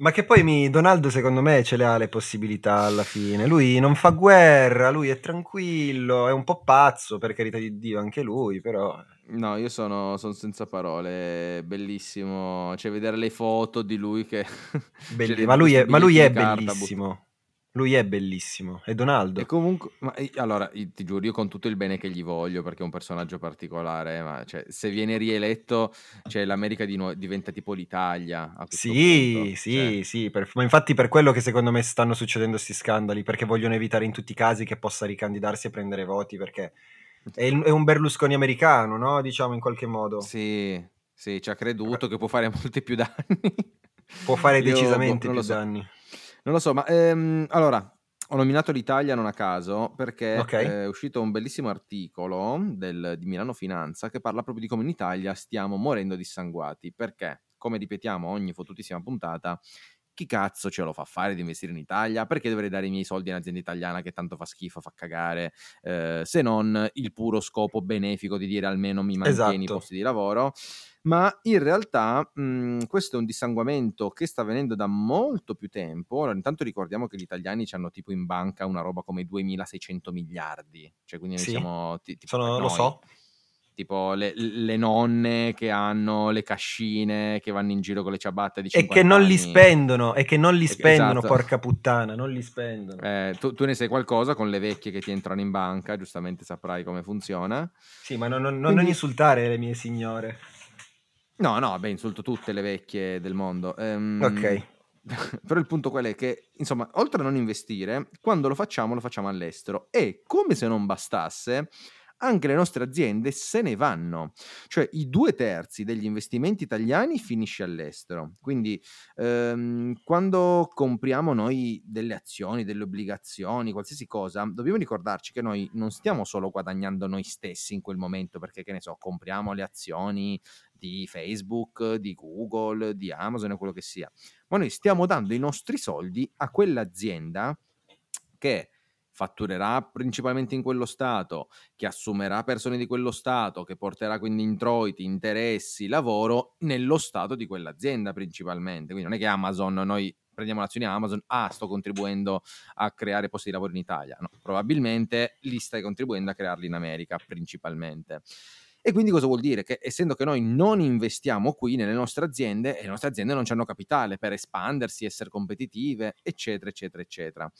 Ma che poi mi, Donaldo secondo me ce le ha le possibilità alla fine. Lui non fa guerra, lui è tranquillo, è un po' pazzo per carità di Dio anche lui, però... No, io sono, sono senza parole, bellissimo, cioè vedere le foto di lui che... Belli, ma, lui è, ma lui è bellissimo. Lui è bellissimo, è Donaldo. E comunque, ma, allora, ti giuro, io con tutto il bene che gli voglio, perché è un personaggio particolare, ma cioè, se viene rieletto, cioè, l'America di nu- diventa tipo l'Italia. sì, punto. sì, cioè. sì, per, ma infatti per quello che secondo me stanno succedendo questi scandali, perché vogliono evitare in tutti i casi che possa ricandidarsi e prendere voti, perché è, il, è un Berlusconi americano, no? Diciamo in qualche modo. Sì, sì, ci ha creduto che può fare molti più danni. Può fare decisamente boh, più so. danni. Non lo so, ma ehm, allora ho nominato l'Italia non a caso perché okay. è uscito un bellissimo articolo del, di Milano Finanza che parla proprio di come in Italia stiamo morendo dissanguati. Perché, come ripetiamo ogni fottutissima puntata, chi cazzo ce lo fa fare di investire in Italia? Perché dovrei dare i miei soldi a un'azienda italiana che tanto fa schifo, fa cagare, eh, se non il puro scopo benefico di dire almeno mi mantieni esatto. i posti di lavoro? ma in realtà mh, questo è un dissanguamento che sta avvenendo da molto più tempo. Allora, intanto ricordiamo che gli italiani hanno tipo in banca una roba come 2600 miliardi, cioè quindi sì, siamo tipo sono, lo so. Tipo le, le, nonne che hanno le cascine, che vanno in giro con le ciabatte di 50 E che non anni. li spendono, e che non li spendono, esatto. porca puttana, non li spendono. Eh, tu, tu, ne sai qualcosa con le vecchie che ti entrano in banca, giustamente saprai come funziona. Sì, ma non, non, Quindi... non insultare le mie signore. No, no, beh, insulto tutte le vecchie del mondo. Ehm, ok. Però il punto qual è? Che, insomma, oltre a non investire, quando lo facciamo, lo facciamo all'estero. E come se non bastasse, anche le nostre aziende se ne vanno. Cioè i due terzi degli investimenti italiani finisce all'estero. Quindi ehm, quando compriamo noi delle azioni, delle obbligazioni, qualsiasi cosa, dobbiamo ricordarci che noi non stiamo solo guadagnando noi stessi in quel momento perché, che ne so, compriamo le azioni di Facebook, di Google, di Amazon o quello che sia, ma noi stiamo dando i nostri soldi a quell'azienda che fatturerà principalmente in quello Stato, che assumerà persone di quello Stato, che porterà quindi introiti, interessi, lavoro nello Stato di quell'azienda principalmente. Quindi non è che Amazon, noi prendiamo l'azione Amazon, ah, sto contribuendo a creare posti di lavoro in Italia. No, probabilmente lì stai contribuendo a crearli in America principalmente. E quindi cosa vuol dire? Che essendo che noi non investiamo qui nelle nostre aziende, le nostre aziende non hanno capitale per espandersi, essere competitive, eccetera, eccetera, eccetera.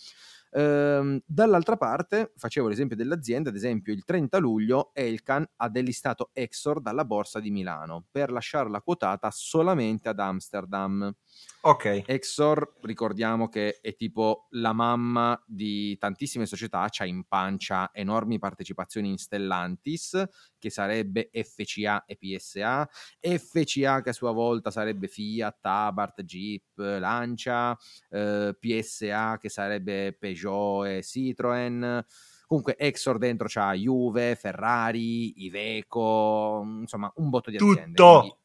Ehm, dall'altra parte, facevo l'esempio dell'azienda, ad esempio il 30 luglio Elkan ha delistato Exor dalla borsa di Milano per lasciarla quotata solamente ad Amsterdam. Ok. Exor, ricordiamo che è tipo la mamma di tantissime società, c'ha in pancia enormi partecipazioni in Stellantis, che sarebbe FCA e PSA, FCA che a sua volta sarebbe Fiat, Abarth, Jeep, Lancia, eh, PSA che sarebbe Peugeot e Citroën. Comunque Exor dentro c'ha Juve, Ferrari, Iveco, insomma un botto di aziende. Tutto! Quindi,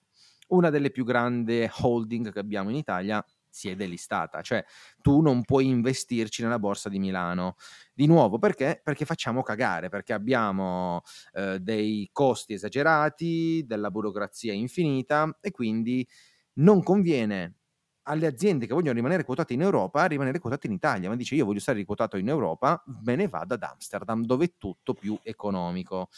una delle più grandi holding che abbiamo in Italia si è delistata, cioè tu non puoi investirci nella borsa di Milano. Di nuovo perché? Perché facciamo cagare, perché abbiamo eh, dei costi esagerati, della burocrazia infinita e quindi non conviene alle aziende che vogliono rimanere quotate in Europa rimanere quotate in Italia, ma dice io voglio stare riquotato in Europa, me ne vado ad Amsterdam dove è tutto più economico.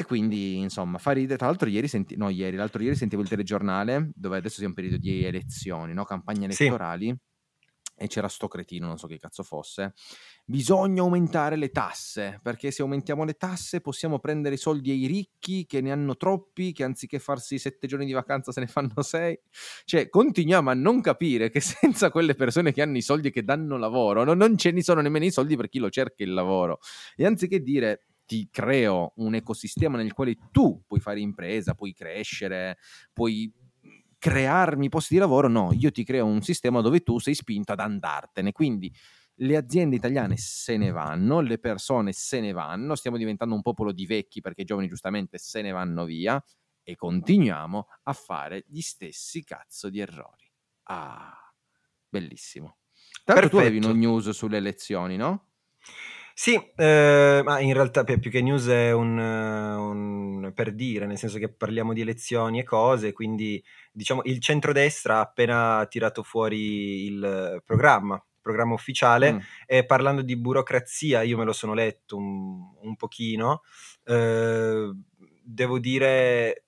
E quindi, insomma, fa ridere. Tra l'altro, ieri, senti- no, ieri, l'altro ieri sentivo il telegiornale dove adesso siamo in periodo di elezioni, no? campagne elettorali. Sì. E c'era sto cretino, non so che cazzo fosse. Bisogna aumentare le tasse, perché se aumentiamo le tasse possiamo prendere i soldi ai ricchi che ne hanno troppi, che anziché farsi sette giorni di vacanza se ne fanno sei. Cioè, continuiamo a non capire che senza quelle persone che hanno i soldi e che danno lavoro, no, non ce ne sono nemmeno i soldi per chi lo cerca il lavoro. E anziché dire ti creo un ecosistema nel quale tu puoi fare impresa, puoi crescere, puoi crearmi posti di lavoro, no, io ti creo un sistema dove tu sei spinto ad andartene. Quindi le aziende italiane se ne vanno, le persone se ne vanno, stiamo diventando un popolo di vecchi perché i giovani giustamente se ne vanno via e continuiamo a fare gli stessi cazzo di errori. Ah, bellissimo. Tra l'altro tu avevi una news sulle elezioni, no? Sì, eh, ma in realtà più che news è un, un, per dire, nel senso che parliamo di elezioni e cose, quindi diciamo il centrodestra ha appena tirato fuori il programma, programma ufficiale, mm. e parlando di burocrazia, io me lo sono letto un, un pochino, eh, devo dire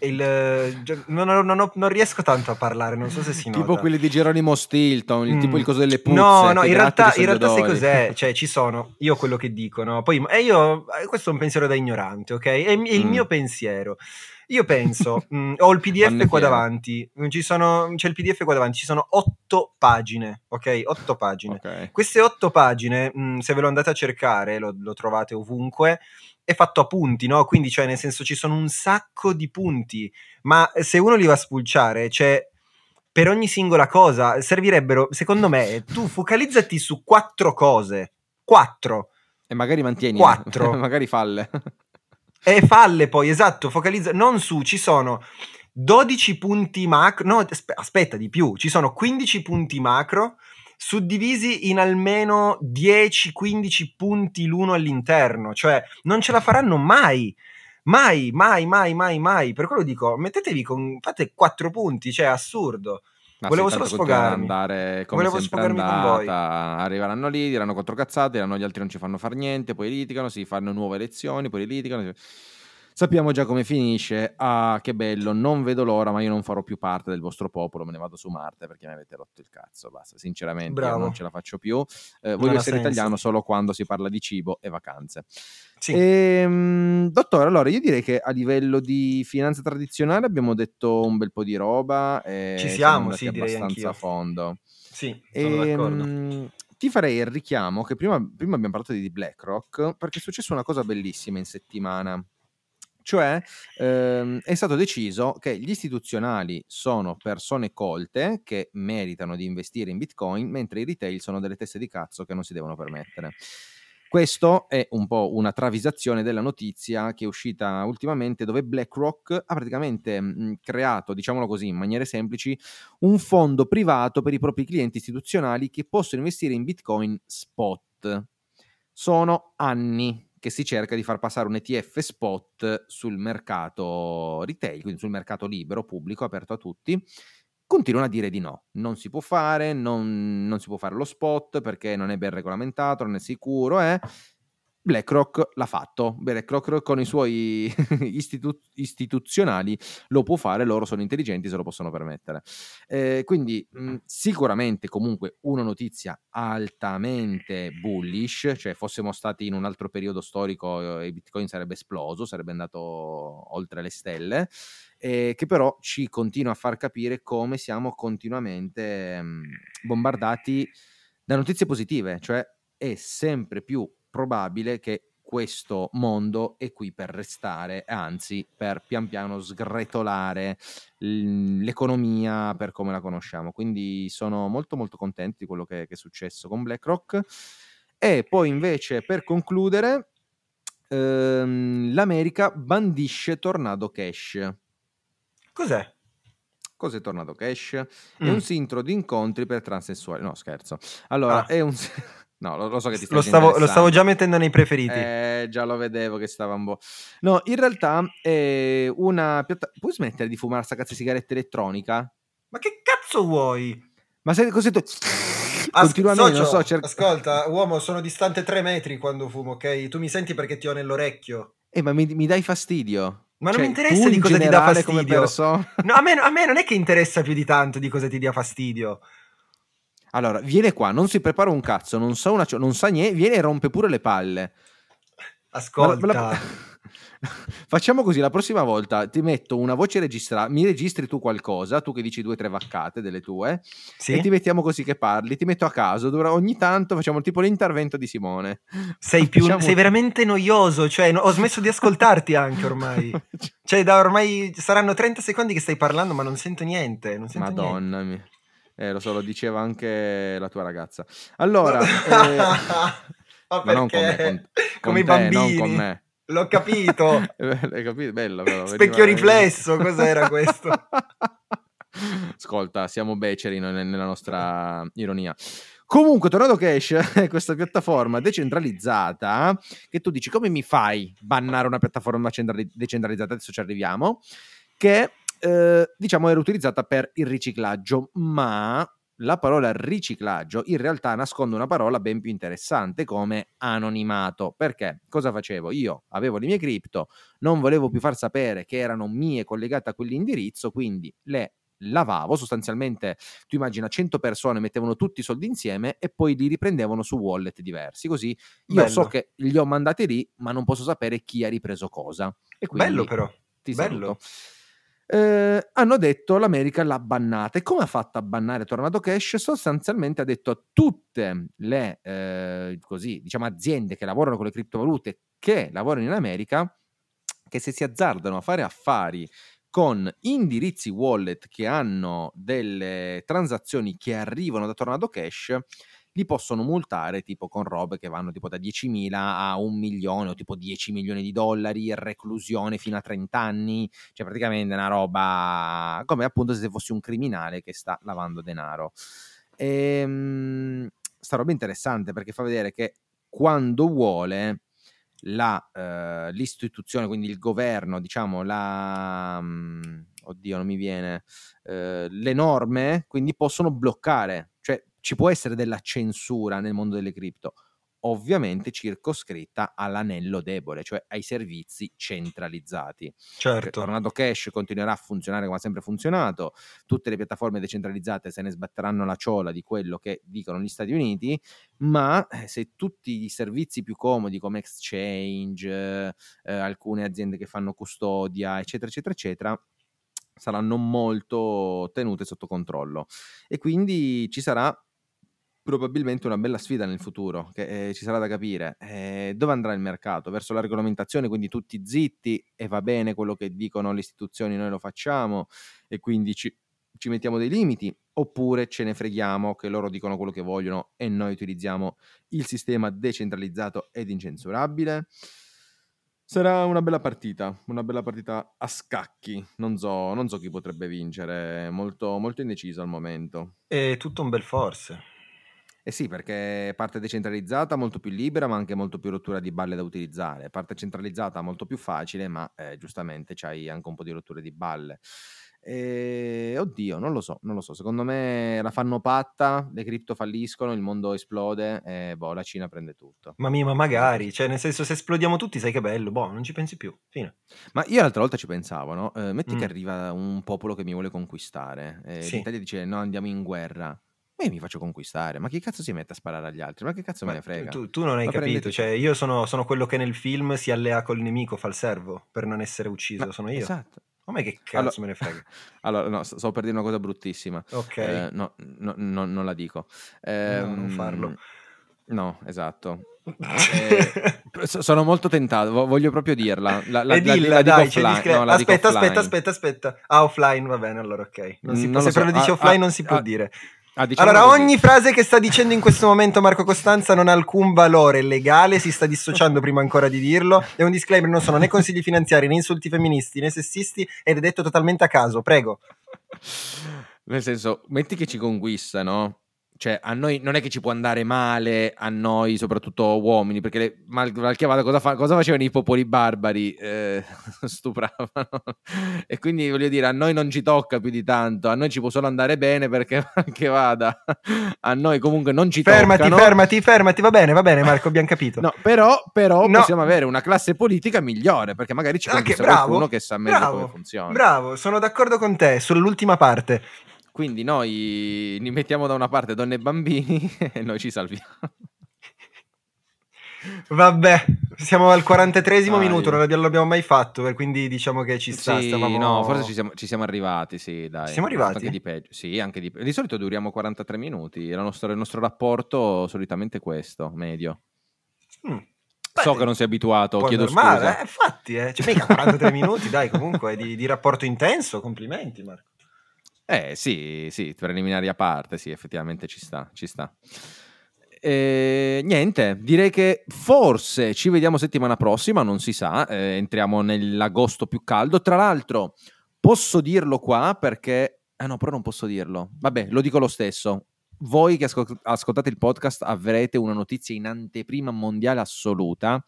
il, non, non, non, riesco tanto a parlare, non so se si nota. Tipo quelli di Geronimo Stilton, il, mm. tipo il coso delle puzze. No, no, in realtà, in realtà sai cos'è? Cioè, ci sono, io quello che dico, no? Poi, e io, eh, questo è un pensiero da ignorante, ok? È, il mm. mio pensiero. Io penso, mh, mm, ho il PDF qua davanti, sono, c'è il PDF qua davanti, ci sono otto pagine, ok? Otto pagine. Okay. Queste otto pagine, mh, se ve lo andate a cercare, lo, lo trovate ovunque, è fatto a punti, no? Quindi, cioè, nel senso, ci sono un sacco di punti, ma se uno li va a spulciare, cioè, per ogni singola cosa, servirebbero, secondo me, tu focalizzati su quattro cose. Quattro. E magari mantieni. Quattro. magari falle. e falle poi, esatto, focalizza. Non su, ci sono 12 punti macro. No, aspetta, di più. Ci sono 15 punti macro suddivisi in almeno 10-15 punti l'uno all'interno, cioè non ce la faranno mai. Mai, mai, mai, mai, mai. Per quello dico, mettetevi con fate 4 punti, cioè assurdo. Ma Volevo solo sfogarmi. Andare come Volevo sfogarmi andata. con voi. Arriveranno lì, diranno quattro cazzate, diranno gli altri non ci fanno fare niente, poi litigano, si fanno nuove elezioni, poi litigano. Sappiamo già come finisce. Ah, che bello, non vedo l'ora, ma io non farò più parte del vostro popolo, me ne vado su Marte perché mi avete rotto il cazzo. Basta, sinceramente, non ce la faccio più. Eh, voglio essere senso. italiano solo quando si parla di cibo e vacanze. Sì. E, ehm, dottore, allora io direi che a livello di finanza tradizionale abbiamo detto un bel po' di roba. Ci siamo, sì, direi abbastanza anch'io. a fondo. Sì, sono e, d'accordo. Ehm, ti farei il richiamo che prima, prima abbiamo parlato di BlackRock perché è successa una cosa bellissima in settimana. Cioè ehm, è stato deciso che gli istituzionali sono persone colte che meritano di investire in Bitcoin, mentre i retail sono delle teste di cazzo che non si devono permettere. Questo è un po' una travisazione della notizia che è uscita ultimamente dove BlackRock ha praticamente mh, creato, diciamolo così in maniere semplici, un fondo privato per i propri clienti istituzionali che possono investire in Bitcoin spot. Sono anni che si cerca di far passare un ETF spot sul mercato retail, quindi sul mercato libero, pubblico, aperto a tutti, continuano a dire di no, non si può fare, non, non si può fare lo spot perché non è ben regolamentato, non è sicuro, eh? BlackRock l'ha fatto, BlackRock con i suoi istitu- istituzionali lo può fare, loro sono intelligenti, se lo possono permettere. Eh, quindi mh, sicuramente comunque una notizia altamente bullish, cioè fossimo stati in un altro periodo storico e Bitcoin sarebbe esploso, sarebbe andato oltre le stelle, eh, che però ci continua a far capire come siamo continuamente mh, bombardati da notizie positive, cioè è sempre più probabile che questo mondo è qui per restare, anzi per pian piano sgretolare l'economia per come la conosciamo. Quindi sono molto molto contento di quello che, che è successo con BlackRock. E poi invece per concludere, ehm, l'America bandisce Tornado Cash. Cos'è? Cos'è Tornado Cash? Mm. È un sintro di incontri per transessuali. No, scherzo. Allora, ah. è un... No, lo, lo, so che ti lo stavo, lo stavo già mettendo nei preferiti. Eh, già lo vedevo che stava un po'. No, in realtà è una piatta... Puoi smettere di fumare sta cazzo di sigaretta elettronica? Ma che cazzo vuoi? Ma sei così tu... Continuamente, non so, cer... Ascolta, uomo, sono distante tre metri quando fumo, ok? Tu mi senti perché ti ho nell'orecchio. Eh, ma mi, mi dai fastidio. Ma non cioè, mi interessa di cosa ti dà fastidio. No, a me, a me non è che interessa più di tanto di cosa ti dia fastidio. Allora, viene qua, non si prepara un cazzo, non sa, una, non sa niente, viene e rompe pure le palle. Ascolta. La, la... Facciamo così, la prossima volta ti metto una voce registrata, mi registri tu qualcosa, tu che dici due o tre vaccate delle tue, sì? e ti mettiamo così che parli, ti metto a caso, ogni tanto facciamo tipo l'intervento di Simone. Sei, più, facciamo... sei veramente noioso, cioè no, ho smesso di ascoltarti anche ormai. cioè da ormai saranno 30 secondi che stai parlando ma non sento niente. Non sento Madonna mia. Eh, lo so, lo diceva anche la tua ragazza. Allora... eh... Ma non con me, con, con come te, i bambini. Non con me. L'ho capito. Hai capito? Bello però. Specchio riflesso, cos'era questo? Ascolta, siamo beceri nella nostra ironia. Comunque, tornando Cash, questa piattaforma decentralizzata, che tu dici come mi fai bannare una piattaforma decentralizzata, adesso ci arriviamo, che eh, diciamo era utilizzata per il riciclaggio, ma la parola riciclaggio in realtà nasconde una parola ben più interessante come anonimato. Perché cosa facevo? Io avevo le mie cripto, non volevo più far sapere che erano mie collegate a quell'indirizzo, quindi le lavavo sostanzialmente tu immagina 100 persone mettevano tutti i soldi insieme e poi li riprendevano su wallet diversi così io Bello. so che li ho mandati lì ma non posso sapere chi ha ripreso cosa e quindi Bello però ti Bello. Saluto eh, hanno detto l'America l'ha bannata. E come ha fatto a bannare Tornado Cash? Sostanzialmente ha detto a tutte le eh, così, diciamo, aziende che lavorano con le criptovalute che lavorano in America che se si azzardano a fare affari con indirizzi wallet che hanno delle transazioni che arrivano da Tornado Cash li possono multare tipo con robe che vanno tipo da 10.000 a un milione o tipo 10 milioni di dollari, reclusione fino a 30 anni, cioè praticamente una roba come appunto se fossi un criminale che sta lavando denaro. Ehm, sta roba interessante perché fa vedere che quando vuole la, eh, l'istituzione, quindi il governo, diciamo la... Mh, oddio non mi viene, eh, le norme quindi possono bloccare, ci può essere della censura nel mondo delle cripto, ovviamente circoscritta all'anello debole, cioè ai servizi centralizzati. Certo. Tornado Cash continuerà a funzionare come ha sempre funzionato, tutte le piattaforme decentralizzate se ne sbatteranno la ciola di quello che dicono gli Stati Uniti, ma eh, se tutti i servizi più comodi come exchange, eh, alcune aziende che fanno custodia, eccetera, eccetera, eccetera, saranno molto tenute sotto controllo e quindi ci sarà probabilmente una bella sfida nel futuro che eh, ci sarà da capire. Eh, dove andrà il mercato? Verso la regolamentazione, quindi tutti zitti e va bene quello che dicono le istituzioni, noi lo facciamo e quindi ci, ci mettiamo dei limiti, oppure ce ne freghiamo che loro dicono quello che vogliono e noi utilizziamo il sistema decentralizzato ed incensurabile. Sarà una bella partita, una bella partita a scacchi. Non so, non so chi potrebbe vincere, molto, molto indeciso al momento. È tutto un bel forse. Eh sì, perché parte decentralizzata molto più libera, ma anche molto più rottura di balle da utilizzare. Parte centralizzata molto più facile, ma eh, giustamente c'hai anche un po' di rotture di balle. E, oddio, non lo so, non lo so. Secondo me la fanno patta, le cripto falliscono, il mondo esplode e boh, la Cina prende tutto. Ma mia, ma magari, cioè nel senso se esplodiamo tutti sai che bello, boh, non ci pensi più, fine. Ma io l'altra volta ci pensavo, no? Eh, metti mm. che arriva un popolo che mi vuole conquistare, eh, sì. l'Italia dice no, andiamo in guerra. Ma io mi faccio conquistare, ma chi cazzo si mette a sparare agli altri? Ma che cazzo ma me ne frega? Tu, tu non hai ma capito, cioè io sono, sono, quello che nel film si allea col nemico, fa il servo per non essere ucciso, ma, sono io. Esatto. A me che cazzo allora, me ne frega? Allora, no, sto per dire una cosa bruttissima. Ok. Eh, no, no, no, non la dico. Eh, no, non farlo. No, esatto. eh, sono molto tentato, voglio proprio dirla. La, la, dilla, la, la dai, offline, no, aspetta, aspetta, aspetta, aspetta. Ah, offline, va bene, allora ok. Non si non può, se so. lo dici ah, offline ah, non si può ah, dire. Ah, diciamo allora, così. ogni frase che sta dicendo in questo momento Marco Costanza non ha alcun valore legale, si sta dissociando prima ancora di dirlo. È un disclaimer, non sono né consigli finanziari, né insulti femministi, né sessisti ed è detto totalmente a caso, prego. Nel senso, metti che ci conquista, no? Cioè a noi non è che ci può andare male a noi, soprattutto uomini, perché le, mal, vada, cosa, fa, cosa, facevano i popoli barbari? Eh, stupravano. E quindi voglio dire, a noi non ci tocca più di tanto, a noi ci può solo andare bene perché che vada, a noi comunque non ci fermati, toccano. Fermati, fermati, va bene, va bene Marco, abbiamo capito. No, però, però no. possiamo avere una classe politica migliore, perché magari ci conquista qualcuno che sa meglio bravo, come funziona. Bravo, sono d'accordo con te sull'ultima parte. Quindi noi li mettiamo da una parte donne e bambini e noi ci salviamo. Vabbè, siamo al 43 minuto, non l'abbiamo mai fatto, quindi diciamo che ci sta. Sì, stavamo... no, forse ci siamo, ci siamo, arrivati, sì, dai. Ci siamo arrivati? Anche di peggio. Sì, anche di Di solito duriamo 43 minuti, il nostro, il nostro rapporto solitamente questo, medio. Mm. Beh, so che non sei abituato, chiedo normale, scusa. Eh, infatti, eh. cioè, mica 43 minuti, dai, comunque, di, di rapporto intenso, complimenti Marco. Eh sì, sì, preliminari a parte, sì, effettivamente ci sta, ci sta. E, niente, direi che forse ci vediamo settimana prossima, non si sa, eh, entriamo nell'agosto più caldo. Tra l'altro, posso dirlo qua perché... Ah no, però non posso dirlo. Vabbè, lo dico lo stesso. Voi che ascol- ascoltate il podcast avrete una notizia in anteprima mondiale assoluta.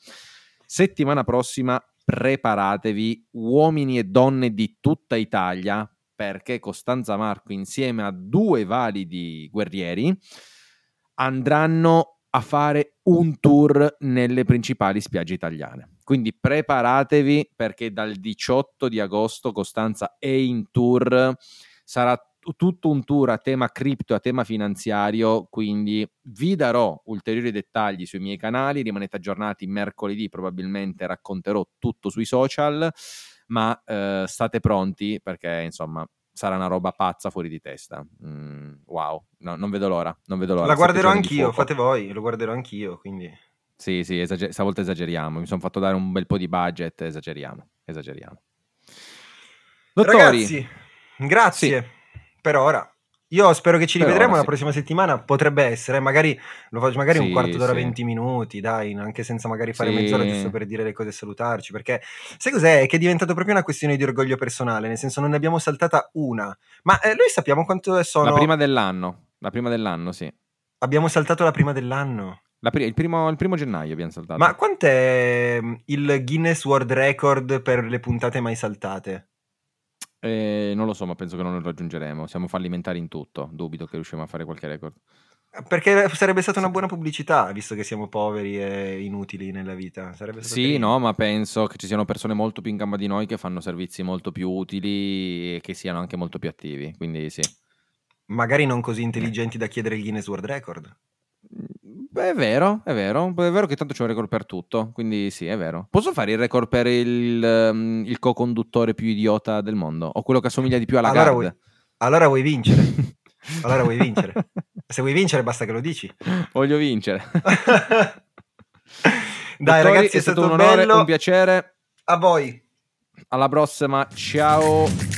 Settimana prossima preparatevi, uomini e donne di tutta Italia, perché Costanza Marco insieme a due validi guerrieri andranno a fare un tour nelle principali spiagge italiane. Quindi preparatevi perché dal 18 di agosto Costanza è in tour, sarà tutto un tour a tema cripto, a tema finanziario, quindi vi darò ulteriori dettagli sui miei canali, rimanete aggiornati mercoledì, probabilmente racconterò tutto sui social ma eh, state pronti perché insomma sarà una roba pazza fuori di testa. Mm, wow, no, non vedo l'ora, non vedo l'ora. La guarderò anch'io, fate voi, lo guarderò anch'io, quindi... Sì, sì, esager- stavolta esageriamo, mi sono fatto dare un bel po' di budget, esageriamo, esageriamo. Dottori, Ragazzi, grazie sì. per ora. Io spero che ci rivedremo la sì. prossima settimana, potrebbe essere, magari lo faccio magari sì, un quarto d'ora, sì. 20 minuti, dai, anche senza magari fare mezz'ora giusto per dire le cose e salutarci, perché sai cos'è? È che è diventato proprio una questione di orgoglio personale, nel senso non ne abbiamo saltata una, ma eh, noi sappiamo quanto sono... La prima dell'anno, la prima dell'anno, sì. Abbiamo saltato la prima dell'anno. Pri- il, primo, il, primo, gennaio abbiamo saltato. Ma quant'è mm, il Guinness World Record per le puntate mai saltate? Eh, non lo so, ma penso che non lo raggiungeremo. Siamo fallimentari in tutto. Dubito che riusciamo a fare qualche record. Perché sarebbe stata una buona pubblicità, visto che siamo poveri e inutili nella vita. sì, carino. no, ma penso che ci siano persone molto più in gamba di noi che fanno servizi molto più utili e che siano anche molto più attivi. Quindi sì. Magari non così intelligenti da chiedere il Guinness World Record. Beh, è vero, è vero. È vero che tanto c'è un record per tutto, quindi sì, è vero. Posso fare il record per il, um, il co-conduttore più idiota del mondo? O quello che assomiglia di più alla allora vuoi, allora vuoi vincere. allora vuoi vincere. Se vuoi vincere basta che lo dici. Voglio vincere. Dai Dottori, ragazzi, è, è stato, stato un onore, bello. un piacere. A voi. Alla prossima, ciao.